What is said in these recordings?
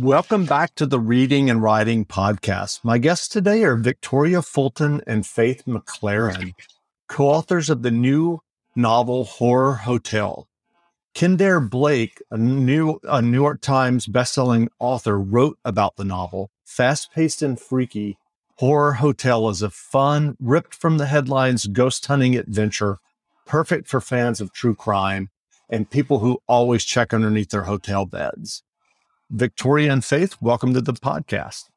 Welcome back to the Reading and Writing Podcast. My guests today are Victoria Fulton and Faith McLaren, co authors of the new novel Horror Hotel. Kendare Blake, a new a New York Times bestselling author, wrote about the novel. Fast paced and freaky, Horror Hotel is a fun, ripped from the headlines ghost hunting adventure, perfect for fans of true crime and people who always check underneath their hotel beds. Victoria and Faith, welcome to the podcast.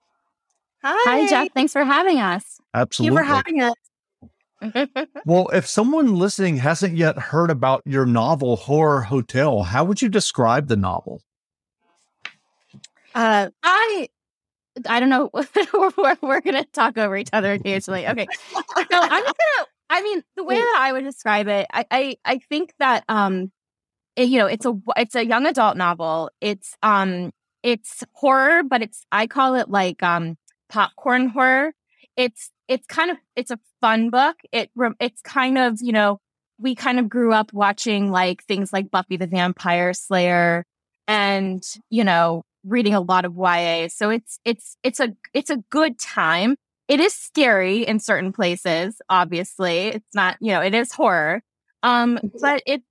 Hi. Hi, Jeff. Thanks for having us. Absolutely. Thank you for having us. well, if someone listening hasn't yet heard about your novel, Horror Hotel, how would you describe the novel? Uh, I I don't know. we're, we're going to talk over each other occasionally. Okay. So I'm just going to, I mean, the way that I would describe it, I, I, I think that, um, it, you know, it's a, it's a young adult novel. It's, um, it's horror, but it's I call it like um popcorn horror. It's it's kind of it's a fun book. It it's kind of you know we kind of grew up watching like things like Buffy the Vampire Slayer and you know reading a lot of YA. So it's it's it's a it's a good time. It is scary in certain places, obviously. It's not, you know, it is horror. Um but it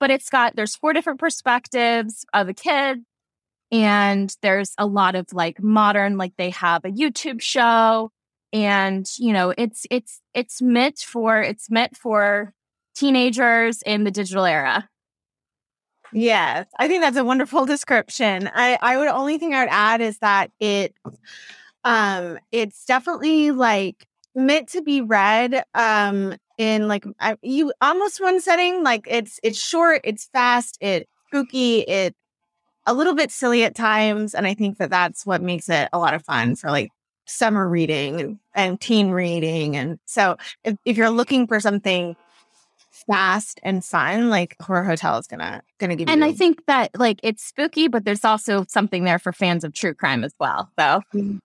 but it's got there's four different perspectives of a kid and there's a lot of like modern like they have a youtube show and you know it's it's it's meant for it's meant for teenagers in the digital era. Yes i think that's a wonderful description. I i would only thing i would add is that it um it's definitely like meant to be read um in like I, you almost one setting like it's it's short it's fast it's spooky it a little bit silly at times. And I think that that's what makes it a lot of fun for like summer reading and, and teen reading. And so if, if you're looking for something fast and fun, like Horror Hotel is gonna gonna give and you. And I think that like it's spooky, but there's also something there for fans of true crime as well. So mm.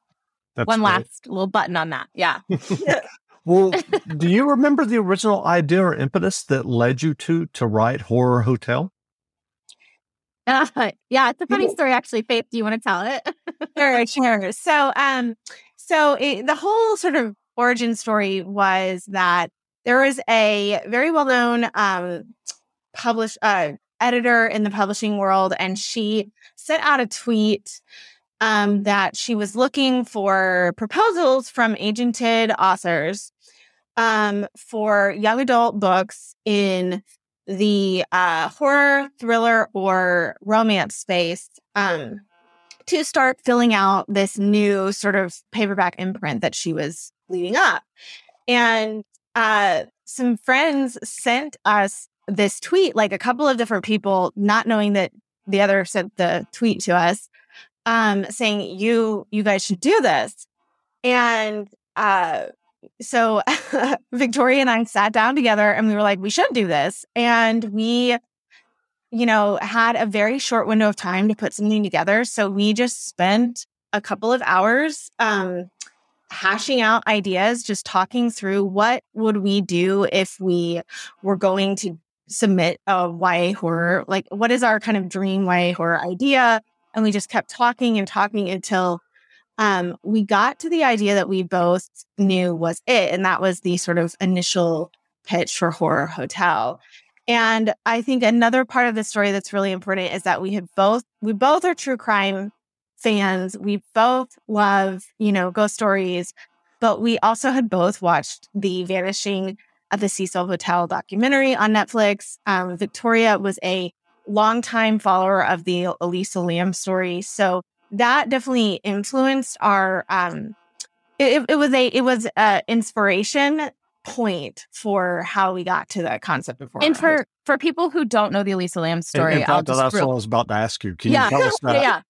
That's one great. last little button on that. Yeah. well, do you remember the original idea or impetus that led you to to write Horror Hotel? Uh, yeah, it's a funny story actually. Faith, do you want to tell it? sure, sure. So, um, so it, the whole sort of origin story was that there was a very well known um, publish uh, editor in the publishing world, and she sent out a tweet um, that she was looking for proposals from agented authors um, for young adult books in the uh, horror, thriller, or romance space um, to start filling out this new sort of paperback imprint that she was leading up. And uh, some friends sent us this tweet, like a couple of different people, not knowing that the other sent the tweet to us, um, saying, "You, you guys should do this." And uh, so Victoria and I sat down together and we were like, we should do this. And we, you know, had a very short window of time to put something together. So we just spent a couple of hours um, hashing out ideas, just talking through what would we do if we were going to submit a YA horror, like what is our kind of dream YA horror idea? And we just kept talking and talking until um, we got to the idea that we both knew was it. And that was the sort of initial pitch for Horror Hotel. And I think another part of the story that's really important is that we have both, we both are true crime fans. We both love, you know, ghost stories, but we also had both watched the Vanishing at the Cecil Hotel documentary on Netflix. Um, Victoria was a longtime follower of the Elisa Lam story. So that definitely influenced our um it, it was a it was a inspiration point for how we got to the concept of horror. And for for people who don't know the Elisa Lam story, in, in fact, that's what I was about to ask you. Can yeah, you tell us that? Yeah.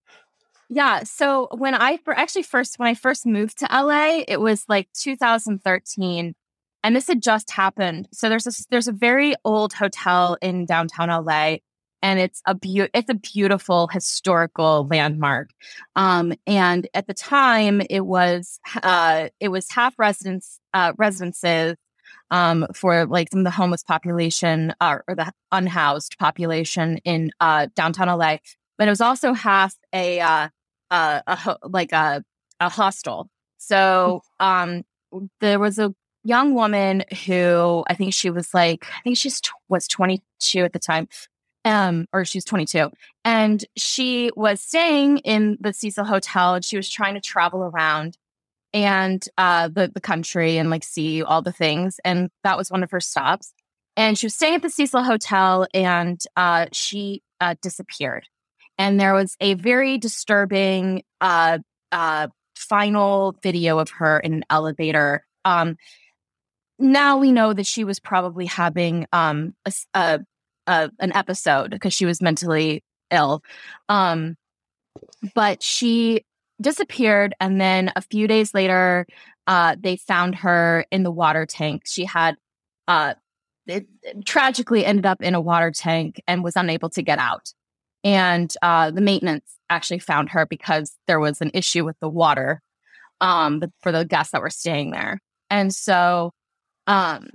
Yeah. So when I for actually first when I first moved to LA, it was like 2013. And this had just happened. So there's a there's a very old hotel in downtown LA and it's a be- it's a beautiful historical landmark. Um, and at the time, it was uh, it was half residence uh, residences um, for like some of the homeless population uh, or the unhoused population in uh, downtown LA, but it was also half a uh, a, a like a a hostel. So um, there was a young woman who I think she was like I think she's t- was 22 at the time. Um, or she's 22 and she was staying in the Cecil Hotel and she was trying to travel around and uh the the country and like see all the things and that was one of her stops and she was staying at the Cecil Hotel and uh she uh disappeared and there was a very disturbing uh uh final video of her in an elevator um now we know that she was probably having um a, a, a an episode because she was mentally ill. Um but she disappeared and then a few days later uh they found her in the water tank. She had uh it, it tragically ended up in a water tank and was unable to get out. And uh the maintenance actually found her because there was an issue with the water um for the guests that were staying there. And so um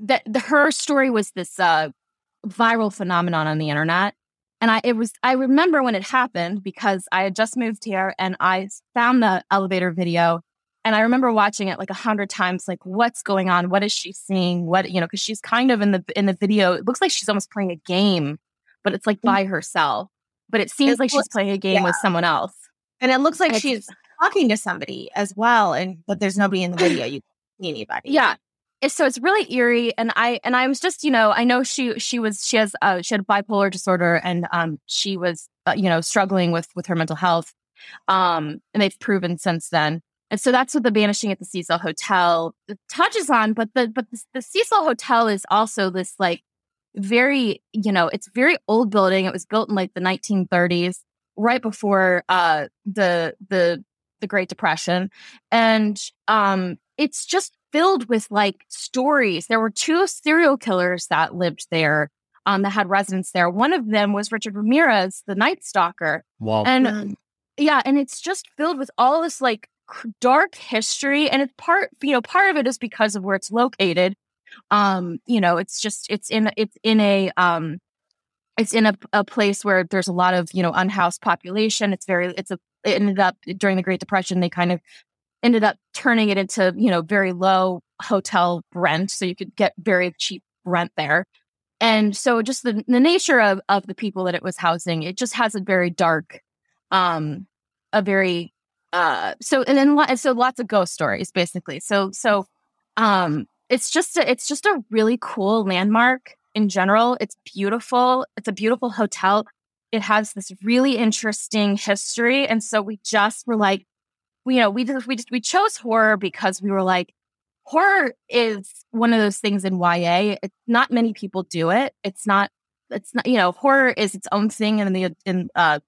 that the, her story was this uh viral phenomenon on the internet and I it was I remember when it happened because I had just moved here and I found the elevator video and I remember watching it like a hundred times, like what's going on? What is she seeing? What you know, because she's kind of in the in the video, it looks like she's almost playing a game, but it's like mm. by herself. But it seems It like she's playing a game yeah. with someone else. And it looks like It's- she's talking to somebody as well, and but there's nobody in the video. You can't see anybody. Yeah. So it's really eerie and I and I was just, you know, I know she she was she has uh she had bipolar disorder and um she was uh, you know struggling with with her mental health. Um and they've proven since then. And so that's what the Vanishing at the Cecil Hotel touches on, but the but the, the Cecil Hotel is also this like very, you know, it's very old building. It was built in like the 1930s, right before uh the the the Great Depression. And um it's just filled with like stories. There were two serial killers that lived there, um, that had residence there. One of them was Richard Ramirez, the Night Stalker. Wow. And Mm. yeah, and it's just filled with all this like dark history. And it's part, you know, part of it is because of where it's located. Um, you know, it's just it's in it's in a um it's in a, a place where there's a lot of, you know, unhoused population. It's very it's a it ended up during the Great Depression, they kind of ended up turning it into, you know, very low hotel rent. So you could get very cheap rent there. And so just the, the nature of, of the people that it was housing, it just has a very dark, um, a very, uh, so, and then, lo- so lots of ghost stories basically. So, so, um, it's just, a, it's just a really cool landmark in general. It's beautiful. It's a beautiful hotel. It has this really interesting history. And so we just were like, you know, we just, we just, we chose horror because we were like, horror is one of those things in YA. It's not many people do it. It's not, it's not, you know, horror is its own thing. And the, in, uh,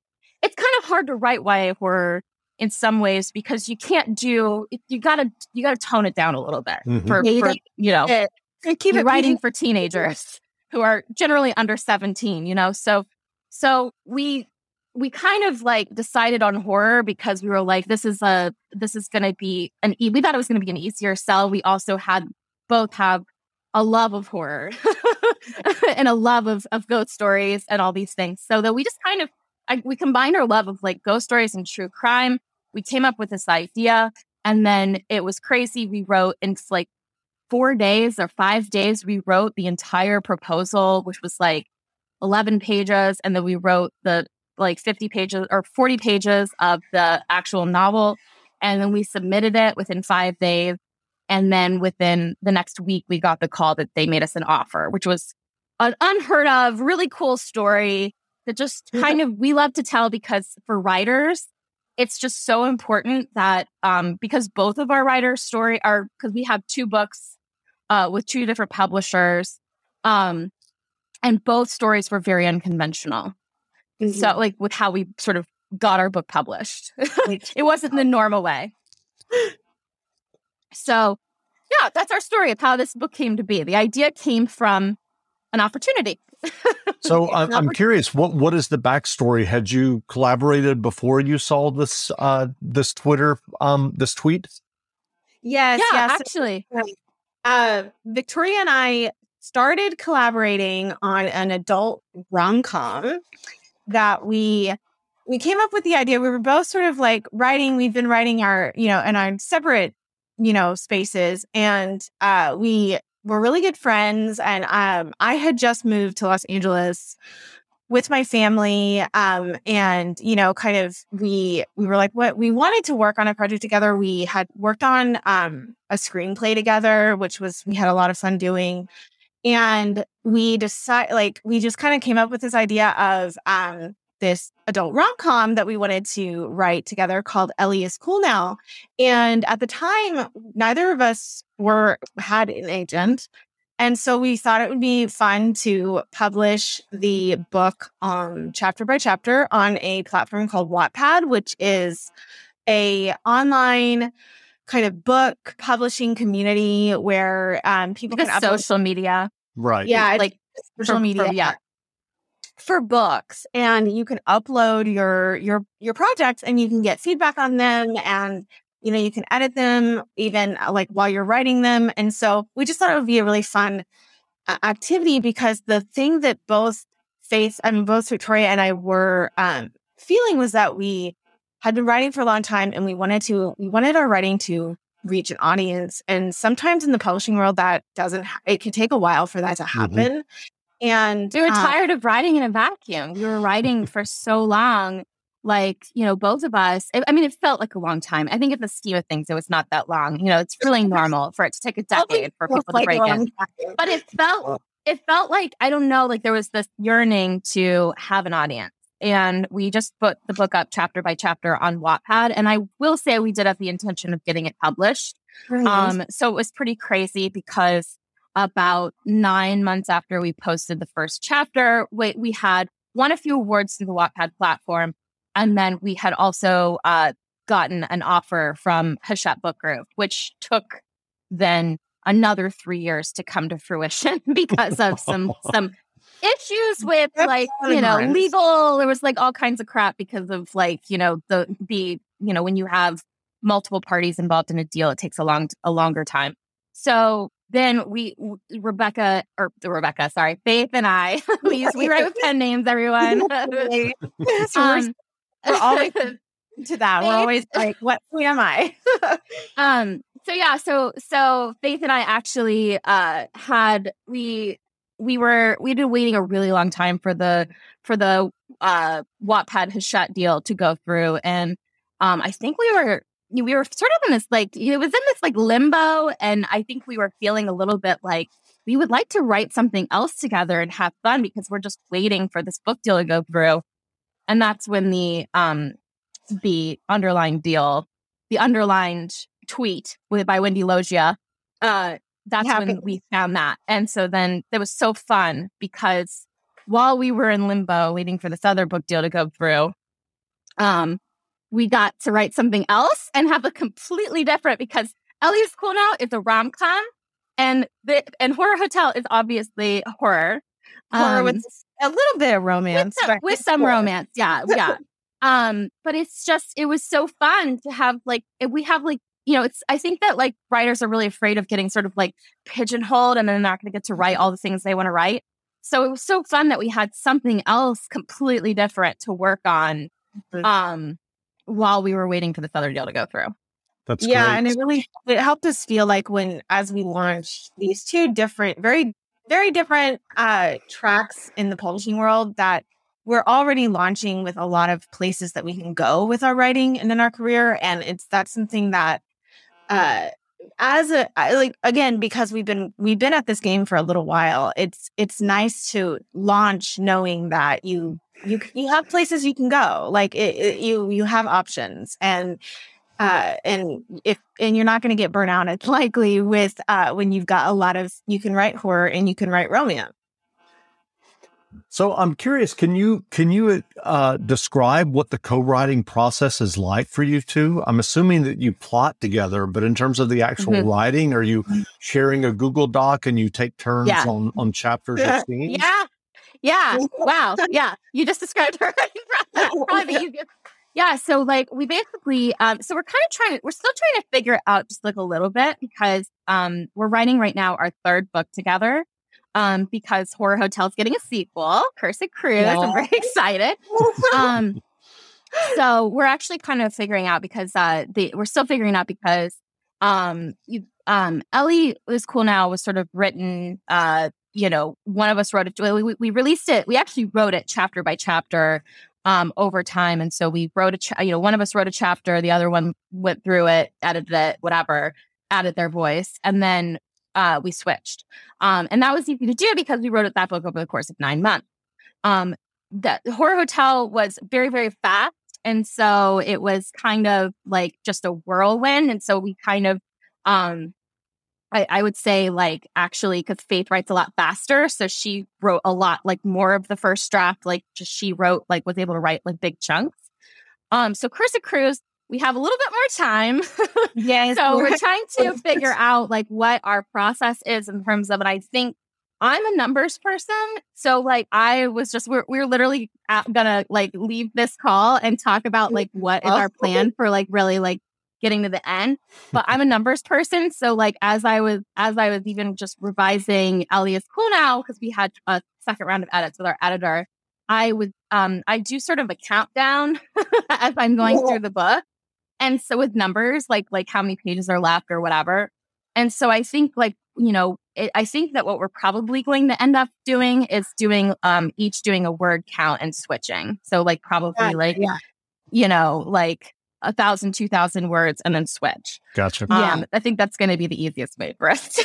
it's kind of hard to write YA horror in some ways because you can't do, you gotta, you gotta tone it down a little bit Mhm. for, Yeah, you for, you know, it- And keep it writing for teenagers who are generally under 17 you know so so we we kind of like decided on horror because we were like this is a this is going to be an e- we thought it was going to be an easier sell. We also had both have a love of horror and a love of, of ghost stories and all these things. So that we just kind of I, we combined our love of like ghost stories and true crime. We came up with this idea and then it was crazy. We wrote in like four days or five days, we wrote the entire proposal, which was like 11 pages. And then we wrote the like 50 pages or 40 pages of the actual novel. And then we submitted it within five days. And then within the next week, we got the call that they made us an offer, which was an unheard of, really cool story that just kind of we love to tell because for writers, it's just so important that um, because both of our writers' story are because we have two books uh, with two different publishers, um, and both stories were very unconventional. So, like with how we sort of got our book published, it wasn't the normal way. So, yeah, that's our story of how this book came to be. The idea came from an opportunity. So I'm, I'm curious, what what is the backstory? Had you collaborated before you saw this uh this Twitter um this tweet? yes, yeah, yes. actually. uh, Victoria and I started collaborating on an adult rom com that we we came up with the idea. We were both sort of like writing. We've been writing our, you know, in our separate, you know, spaces, and uh, we were really good friends. And um, I had just moved to Los Angeles with my family um, and you know kind of we we were like what we wanted to work on a project together we had worked on um, a screenplay together which was we had a lot of fun doing and we decided like we just kind of came up with this idea of um, this adult rom-com that we wanted to write together called ellie is cool now and at the time neither of us were had an agent and so we thought it would be fun to publish the book um, chapter by chapter on a platform called Wattpad, which is a online kind of book publishing community where um, people like can upload social media. Right. Yeah, like social for, media. For, yeah. For books, and you can upload your your your projects, and you can get feedback on them, and you know, you can edit them even uh, like while you're writing them. And so we just thought it would be a really fun uh, activity because the thing that both Faith, I mean, both Victoria and I were um, feeling was that we had been writing for a long time and we wanted to, we wanted our writing to reach an audience. And sometimes in the publishing world, that doesn't, it can take a while for that to mm-hmm. happen. Mm-hmm. And we were uh, tired of writing in a vacuum. We were writing for so long like you know both of us i mean it felt like a long time i think in the scheme of things it was not that long you know it's really normal for it to take a decade for people to break in but it felt it felt like i don't know like there was this yearning to have an audience and we just put the book up chapter by chapter on wattpad. And i will say we did have the intention of getting it published. Um so it was pretty crazy because about nine months after we posted the first chapter we, we had won a few awards through the wattpad platform. And then we had also uh, gotten an offer from Hachette Book Group, which took then another three years to come to fruition because of some some issues with like you know legal there was like all kinds of crap because of like you know the the you know when you have multiple parties involved in a deal it takes a long a longer time so then we rebecca or rebecca sorry faith and i we we write with pen names everyone um, we're always to that. We're always like, what who am I? um, so yeah, so so Faith and I actually uh had we we were we'd been waiting a really long time for the for the uh Wattpad Hachette deal to go through. And um I think we were we were sort of in this like it was in this like limbo and I think we were feeling a little bit like we would like to write something else together and have fun because we're just waiting for this book deal to go through and that's when the um the underlined deal, the underlined tweet with by Wendy Loggia, uh, that's when we found that. And so then it was so fun because while we were in limbo waiting for this other book deal to go through, um, we got to write something else and have a completely different because Ellie's Cool Now is a rom com and the and Horror Hotel is obviously horror. Horror um, with a little bit of romance with, some, with some romance yeah yeah um but it's just it was so fun to have like we have like you know it's i think that like writers are really afraid of getting sort of like pigeonholed and then they're not going to get to write all the things they want to write. So it was so fun that we had something else completely different to work on um while we were waiting for this other deal to go through. That's yeah great. and it really it helped us feel like when as we launched these two different very very different uh, tracks in the publishing world that we're already launching with a lot of places that we can go with our writing and in our career and it's that's something that uh as a like again because we've been we've been at this game for a little while it's it's nice to launch knowing that you you you have places you can go like it, it, you you have options and uh, and if and you're not going to get burnt out, it's likely with uh, when you've got a lot of you can write horror and you can write romance. So I'm curious, can you can you uh, describe what the co-writing process is like for you two? I'm assuming that you plot together, but in terms of the actual mm-hmm. writing, are you sharing a Google Doc and you take turns yeah. on on chapters or scenes? Yeah, yeah. Wow. Yeah, you just described her writing process. Yeah, so like we basically um so we're kind of trying we're still trying to figure it out just like a little bit because um we're writing right now our third book together. Um because Horror Hotel's getting a sequel, Cursed Cruise. Yeah. I'm very excited. um so we're actually kind of figuring out because uh, the, we're still figuring out because um, you, um, Ellie is cool now was sort of written. Uh, you know, one of us wrote it. We, we released it. We actually wrote it chapter by chapter um, over time, and so we wrote a. Cha- you know, one of us wrote a chapter, the other one went through it, edited it, whatever, added their voice, and then uh, we switched. Um, and that was easy to do because we wrote that book over the course of nine months. Um, the horror hotel was very very fast and so it was kind of like just a whirlwind and so we kind of um I, I would say like actually because Faith writes a lot faster. So she wrote a lot like more of the first draft, like just she wrote like was able to write like big chunks. Um, so of Cruise, we have a little bit more time. Yes. so we're trying to figure out like what our process is in terms of it. I think I'm a numbers person. So like I was just we're we're literally gonna like leave this call and talk about like what is our plan for like really like getting to the end. But I'm a numbers person. So like as I was as I was even just revising Ellie's Cool Now, because we had a second round of edits with our editor, I was um I do sort of a countdown as I'm going through the book. And so with numbers, like like how many pages are left or whatever. And so I think like, you know, it, I think that what we're probably going to end up doing is doing um each doing a word count and switching. So like probably yeah, like yeah. you know like a thousand, two thousand words and then switch. Gotcha. Um, yeah. I think that's going to be the easiest way for us to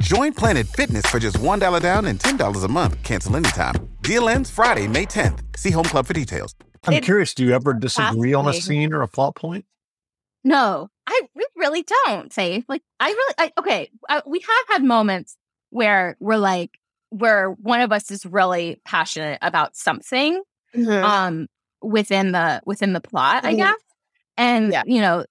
Join Planet Fitness for just $1 down and $10 a month. Cancel anytime. Deal ends Friday, May 10th. See Home Club for details. I'm curious, do you ever disagree on a scene or a plot point? No, I we really don't say like I really I, okay. Uh, we have had moments where we're like where one of us is really passionate about something mm-hmm. um within the within the plot, mm-hmm. I guess. And yeah. you know,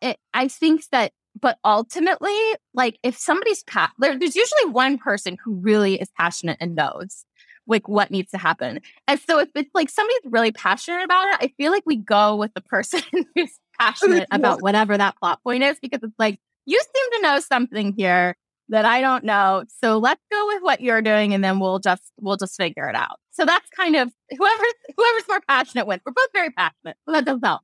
it, I think that but ultimately, like if somebody's pa- there, there's usually one person who really is passionate and knows like what needs to happen. And so if it's like somebody's really passionate about it, I feel like we go with the person who's passionate about whatever that plot point is because it's like, you seem to know something here that I don't know. So let's go with what you're doing and then we'll just we'll just figure it out. So that's kind of whoever whoever's more passionate wins. We're both very passionate. So that does help.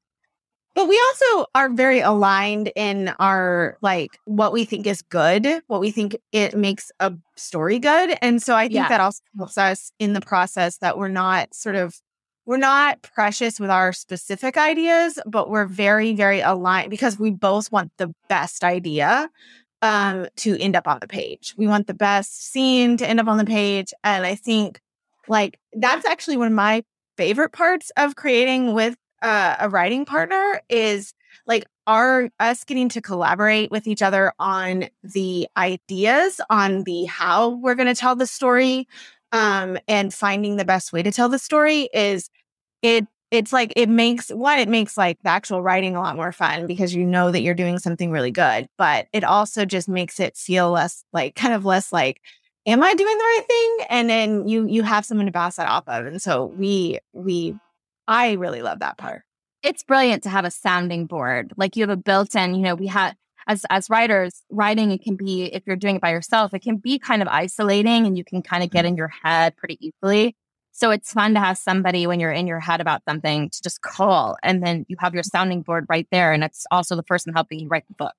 But we also are very aligned in our like what we think is good, what we think it makes a story good. And so I think yeah. that also helps us in the process that we're not sort of we're not precious with our specific ideas, but we're very, very aligned because we both want the best idea um to end up on the page. We want the best scene to end up on the page. And I think like that's actually one of my favorite parts of creating with uh, a writing partner is like our us getting to collaborate with each other on the ideas on the how we're going to tell the story um and finding the best way to tell the story is it it's like it makes one it makes like the actual writing a lot more fun because you know that you're doing something really good but it also just makes it feel less like kind of less like am i doing the right thing? And then you you have someone to bounce that off of and so we we I really love that part. It's brilliant to have a sounding board. Like you have a built in, you know, we had as as writers, writing it can be if you're doing it by yourself, it can be kind of isolating and you can kind of get mm-hmm. in your head pretty easily. So it's fun to have somebody when you're in your head about something to just call and then you have your sounding board right there and it's also the person helping you write the book.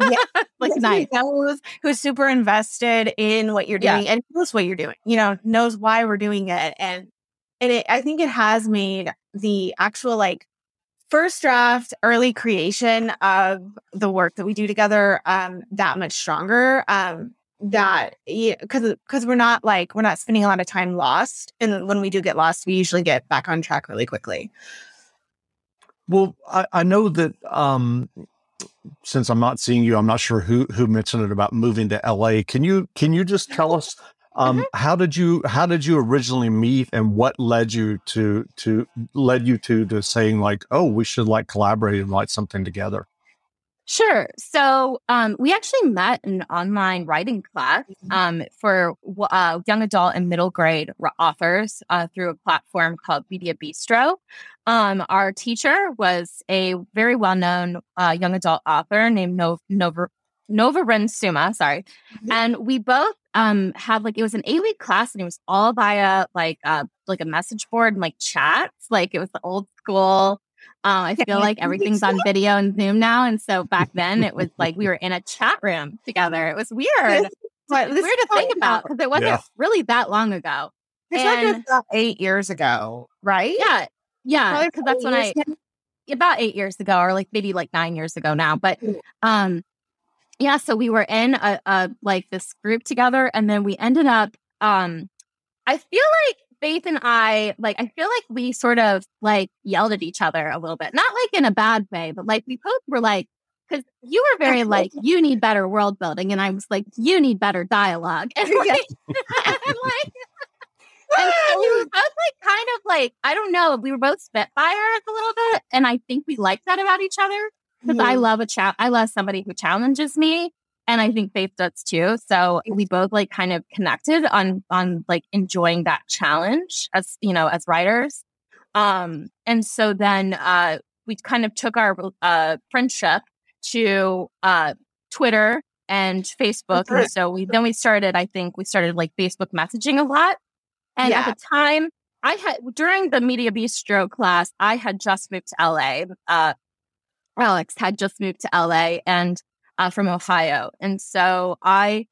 yeah. like nice. knows who's super invested in what you're doing Yeah. and knows what you're doing, you know, knows why we're doing it. And and it, I think it has made the actual like first draft early creation of the work that we do together um that much stronger. Um that because because we're not like we're not spending a lot of time lost and when we do get lost we usually get back on track really quickly Well, I, I know that um, since I'm not seeing you, I'm not sure who who mentioned it about moving to LA. Can you can you just tell us um, how did you how did you originally meet and what led you to to led you to to saying like oh we should like collaborate and write something together? Sure. So um, we actually met in an online writing class um, for uh, young adult and middle grade r- authors uh, through a platform called Media Bistro. Um, our teacher was a very well known uh, young adult author named Nov- Nova, Nova Ren Suma. Sorry. And we both um, had like, it was an eight week class and it was all via like, uh, like a message board and like chats. Like it was the old school. Um, I feel like everything's on video and Zoom now. And so back then it was like we were in a chat room together. It was weird. but It's weird to think about because it wasn't Yeah. really that long ago. It's like And- about eight years ago, right? Yeah. Yeah. Because that's when I, eight years about eight years ago, or like maybe like nine years ago now. But Mm. um, yeah, so we were in a, a like this group together, and then we ended up. Um, I feel like Faith and I, like, I feel like we sort of like yelled at each other a little bit, not like in a bad way, but like we both were like, because you were very like, you need better world building, and I was like, you need better dialogue, and like, and like. And so we were both like kind of like I don't know. We were both spitfires a little bit, and I think we like that about each other because I love a chat. I love somebody who challenges me, and I think Faith does too. So we both like kind of connected on on like enjoying that challenge as you know as writers. Um, and so then uh, we kind of took our uh, friendship to uh, Twitter and Facebook, Right. and so we then we started. I think we started like Facebook messaging a lot, and Yeah. at the time. I had during the Media Bistro class, I had just moved to LA. Uh, Alex had just moved to LA and uh, from Ohio, and so I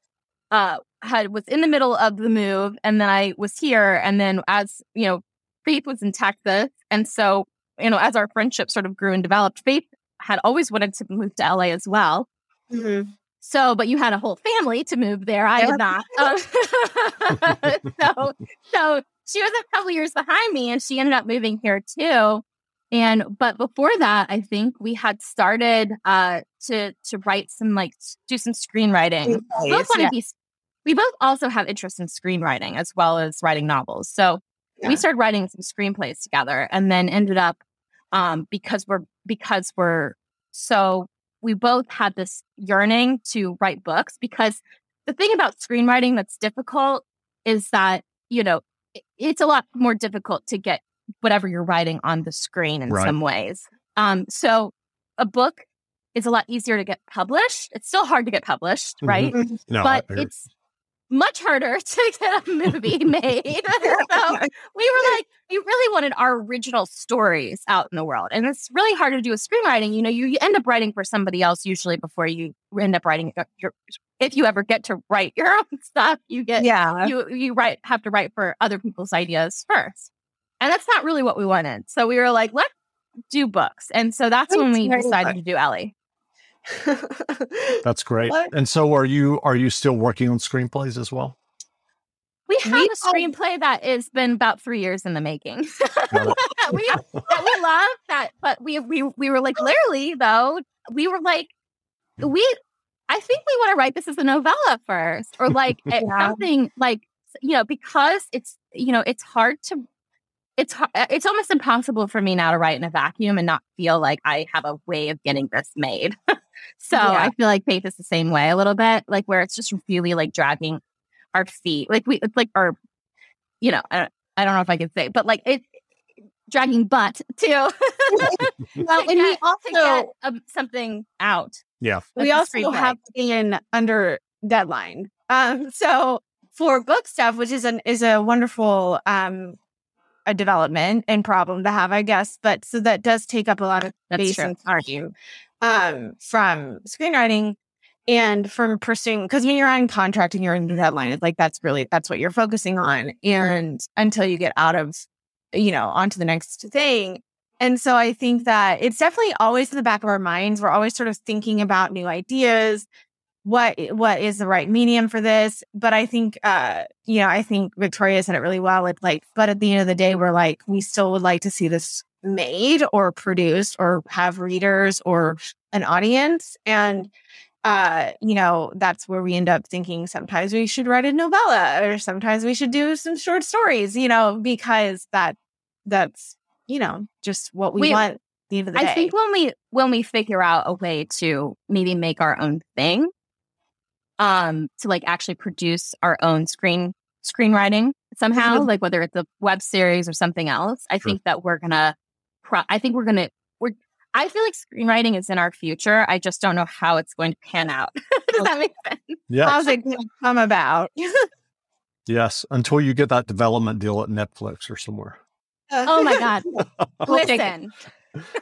uh, had was in the middle of the move, and then I was here, and then as you know, Faith was in Texas, and so you know, as our friendship sort of grew and developed, Faith had always wanted to move to LA as well. Mhm. So, but you had a whole family to move there. I did not. Um, so, so she was a couple years behind me, and she ended up moving here too. And but before that, I think we had started uh, to to write some like do some screenwriting. We both yeah. be. We both also have interest in screenwriting as well as writing novels. So Yeah. we started writing some screenplays together, and then ended up um, because we're because we're so we both had this yearning to write books because the thing about screenwriting that's difficult is that you know it's a lot more difficult to get whatever you're writing on the screen in Right. some ways um so a book is a lot easier to get published it's still hard to get published Mhm. right No, I but it's much harder to get a movie made. so we were like, we really wanted our original stories out in the world. And it's really hard to do with screenwriting. You know, you, you end up writing for somebody else usually before you end up writing your, your if you ever get to write your own stuff, you get yeah. you you write have to write for other people's ideas first. And that's not really what we wanted. So we were like, let's do books. And so that's when we decided to do Ellie. That's great. What? And so, are you are you still working on screenplays as well? We have We a all- screenplay that has been about three years in the making. Got we that we love that, but we we we were like literally though we were like we I think we want to write this as a novella first or like eh, Yeah. something like you know because it's you know it's hard to it's it's almost impossible for me now to write in a vacuum and not feel like I have a way of getting this made. so Yeah. I feel like Faith is the same way a little bit, like where it's just really like dragging our feet, like we it's like our, you know, I don't, I don't know if I can say, but like it dragging butt too. well, to and we get, to also get um, something out. Yeah. we also screenplay. have in under deadline. Um, so for book stuff, which is an is a wonderful um a development and problem to have, I guess. But so that does take up a lot of That's space true. and time um from screenwriting and from pursuing because when you're on contract and you're in the deadline, it's like that's really that's what you're focusing on. And until you get out of, you know, onto the next thing. And so I think that it's definitely always in the back of our minds. We're always sort of thinking about new ideas. What what is the right medium for this? But I think uh, you know, I think Victoria said it really well. It's like, but at the end of the day, we're like, we still would like to see this made or produced or have readers or an audience. And uh, you know, that's where we end up thinking sometimes we should write a novella or sometimes we should do some short stories, you know, because that that's, you know, just what we We- want at the end of the day. I think when we when we figure out a way to maybe make our own thing, um, to like actually produce our own screen screenwriting somehow, Mhm. like whether it's a web series or something else, I Sure. think that we're gonna. Pro- I think we're gonna. We're. I feel like screenwriting is in our future. I just don't know how it's going to pan out. Does that make sense? Yeah. How's it gonna come about? Yes. Until you get that development deal at Netflix or somewhere. Oh my god! We'll Listen,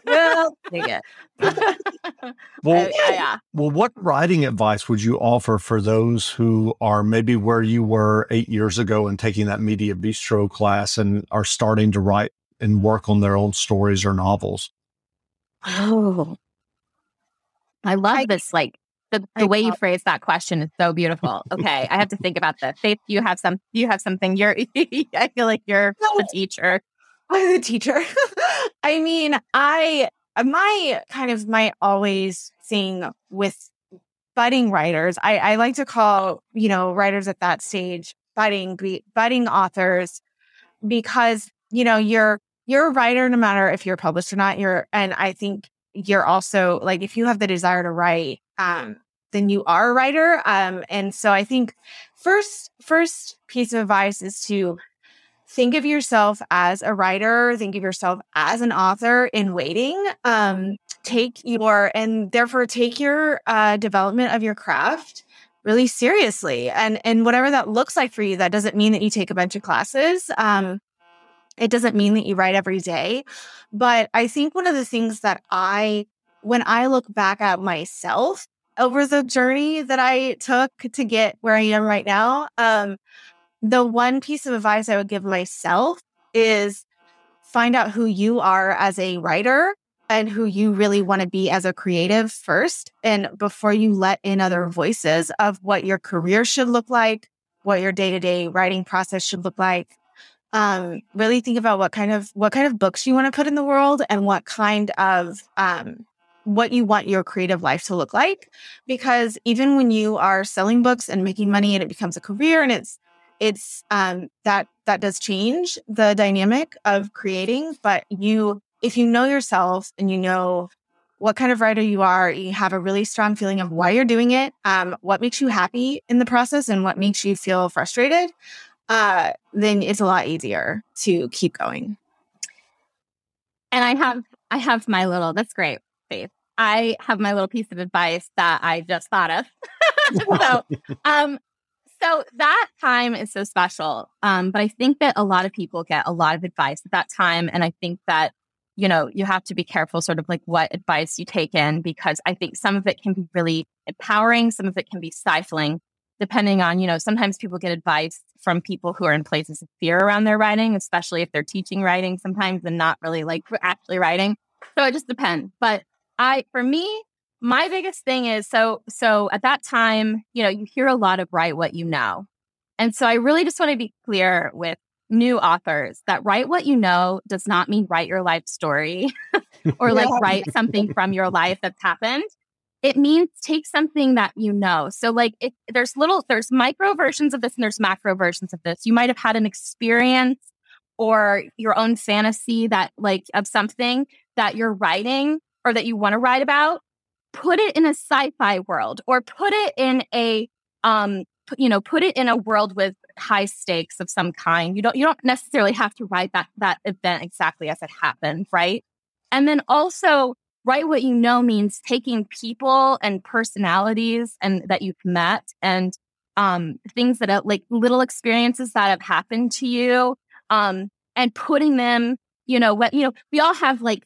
well, take it. Well, Uh, yeah. well, what writing advice would you offer for those who are maybe where you were eight years ago and taking that media bistro class and are starting to write and work on their own stories or novels? Oh, I love I- this. Like the, the way you phrase that question is so beautiful. Okay, I have to think about this. Faith, you have some. You have something. You're. I feel like you're a teacher. I'm the teacher. I mean, I my kind of my always thing with budding writers, I, I like to call, you know, writers at that stage budding budding authors because, you know, you're you're a writer no matter if you're published or not. You're and I think you're also like if you have the desire to write, um, then you are a writer. Um, and so I think first first piece of advice is to think of yourself as a writer think of yourself as an author in waiting um, take your and therefore take your uh, development of your craft really seriously and and whatever that looks like for you that doesn't mean that you take a bunch of classes um, it doesn't mean that you write every day but i think one of the things that i when i look back at myself over the journey that i took to get where i am right now um, the one piece of advice I would give myself is find out who you are as a writer and who you really want to be as a creative first. And before you let in other voices of what your career should look like, what your day to day writing process should look like. Um, really think about what kind of what kind of books you want to put in the world and what kind of um, what you want your creative life to look like. Because even when you are selling books and making money and it becomes a career and it's it's um that that does change the dynamic of creating but you if you know yourself and you know what kind of writer you are you have a really strong feeling of why you're doing it um what makes you happy in the process and what makes you feel frustrated uh then it's a lot easier to keep going And I have. I have my little. That's great, Faith. I have my little piece of advice that I just thought of. so, um, so that time is so special. Um, but I think that a lot of people get a lot of advice at that time. And I think that, you know, you have to be careful sort of like what advice you take in because I think some of it can be really empowering, some of it can be stifling, depending on, you know, sometimes people get advice from people who are in places of fear around their writing, especially if they're teaching writing sometimes and not really like actually writing. So it just depends. But I, for me, my biggest thing is so so at that time you know you hear a lot of write what you know and so i really just want to be clear with new authors that write what you know does not mean write your life story or like Yeah. write something from your life that's happened. It means take something that you know. So like it, there's little there's micro versions of this and there's macro versions of this. You might have had an experience or your own fantasy that like of something that you're writing or that you want to write about put it in a sci-fi world or put it in a um you know put it in a world with high stakes of some kind. You don't you don't necessarily have to write that that event exactly as it happened right? And then also write what you know means taking people and personalities and that you've met and um, things that are like little experiences that have happened to you um, and putting them, you know, what, you know, we all have like,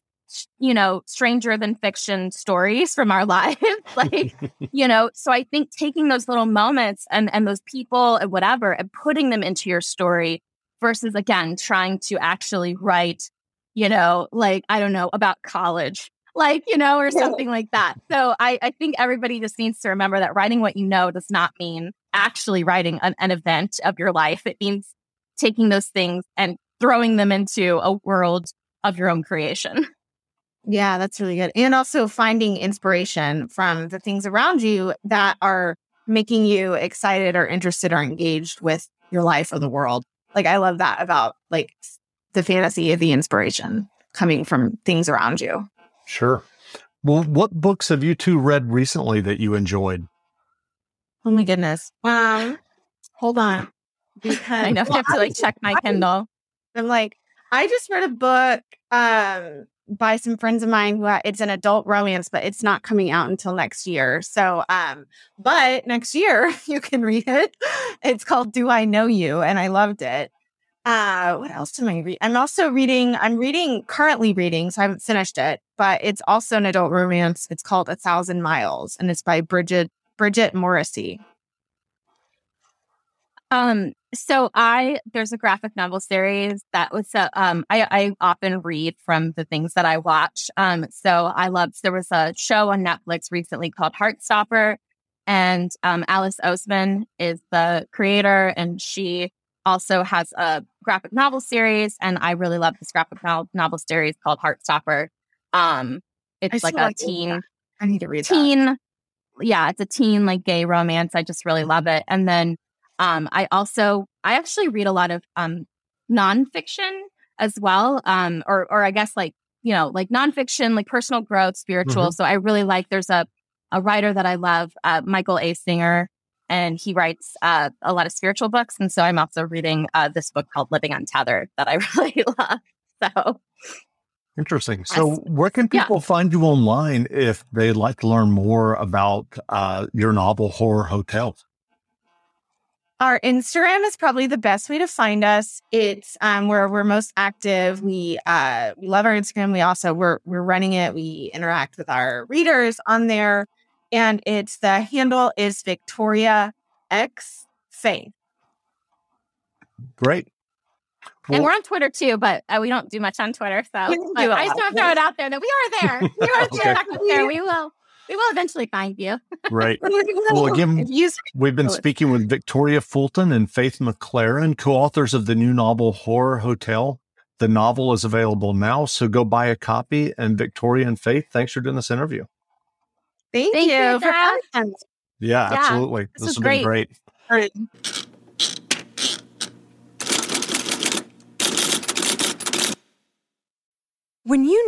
you know, stranger than fiction stories from our lives. like, you know, so I think taking those little moments and, and those people and whatever and putting them into your story versus again, trying to actually write, you know, like, I don't know, about college like, you know, or something like that. So I, I think everybody just needs to remember that writing what you know does not mean actually writing an, an event of your life. It means taking those things and throwing them into a world of your own creation. Yeah, that's really good. And also finding inspiration from the things around you that are making you excited or interested or engaged with your life or the world. Like I love that about like the fantasy of the inspiration coming from things around you. Sure. Well, what books have you two read recently that you enjoyed? Oh my goodness. Um, hold on. Because I know I have to like check my Kindle. I'm like, I just read a book um by some friends of mine who it's an adult romance, but it's not coming out until next year. So um, but next year you can read it. It's called Do I Know You? And I loved it. Uh, what else am I reading? I'm also reading, I'm reading, currently reading, so I haven't finished it, but it's also an adult romance. It's called A Thousand Miles and it's by Bridget, Bridget Morrissey. Um, so I, there's a graphic novel series that was, uh, um, I, I often read from the things that I watch. Um, so I loved, there was a show on Netflix recently called Heartstopper and, um, Alice Oseman is the creator and she also has a graphic novel series, and I really love this graphic novel series called Heartstopper. Um, it's like a teen. I need to read teen. That. Yeah, it's a teen like gay romance. I just really love it. And then um, I also I actually read a lot of um nonfiction as well. Um, or or I guess like you know like nonfiction, like personal growth, spiritual. Mm-hmm. So I really like. There's a a writer that I love, uh, Michael A. Singer, and he writes uh, a lot of spiritual books. And so I'm also reading uh, this book called Living Untethered that I really love. So interesting. So, where can people yeah. find you online if they'd like to learn more about uh, your novel Horror Hotels? Our Instagram is probably the best way to find us. It's um, where we're most active. We uh, we love our Instagram. We also we're we're running it. We interact with our readers on there and it's the handle is Victoria X Faith. Great. Well, and we're on Twitter too, but uh, we don't do much on Twitter. So I just want to throw it out there that we are there. We are okay. there. We will. We will eventually find you. right. Well, again, we've been speaking with Victoria Fulton and Faith McLaren, co-authors of the new novel Horror Hotel. The novel is available now, so go buy a copy. And Victoria and Faith, thanks for doing this interview. Thank, Thank you, you for having us. Yeah, yeah, absolutely. This, this has great. been great. great. When you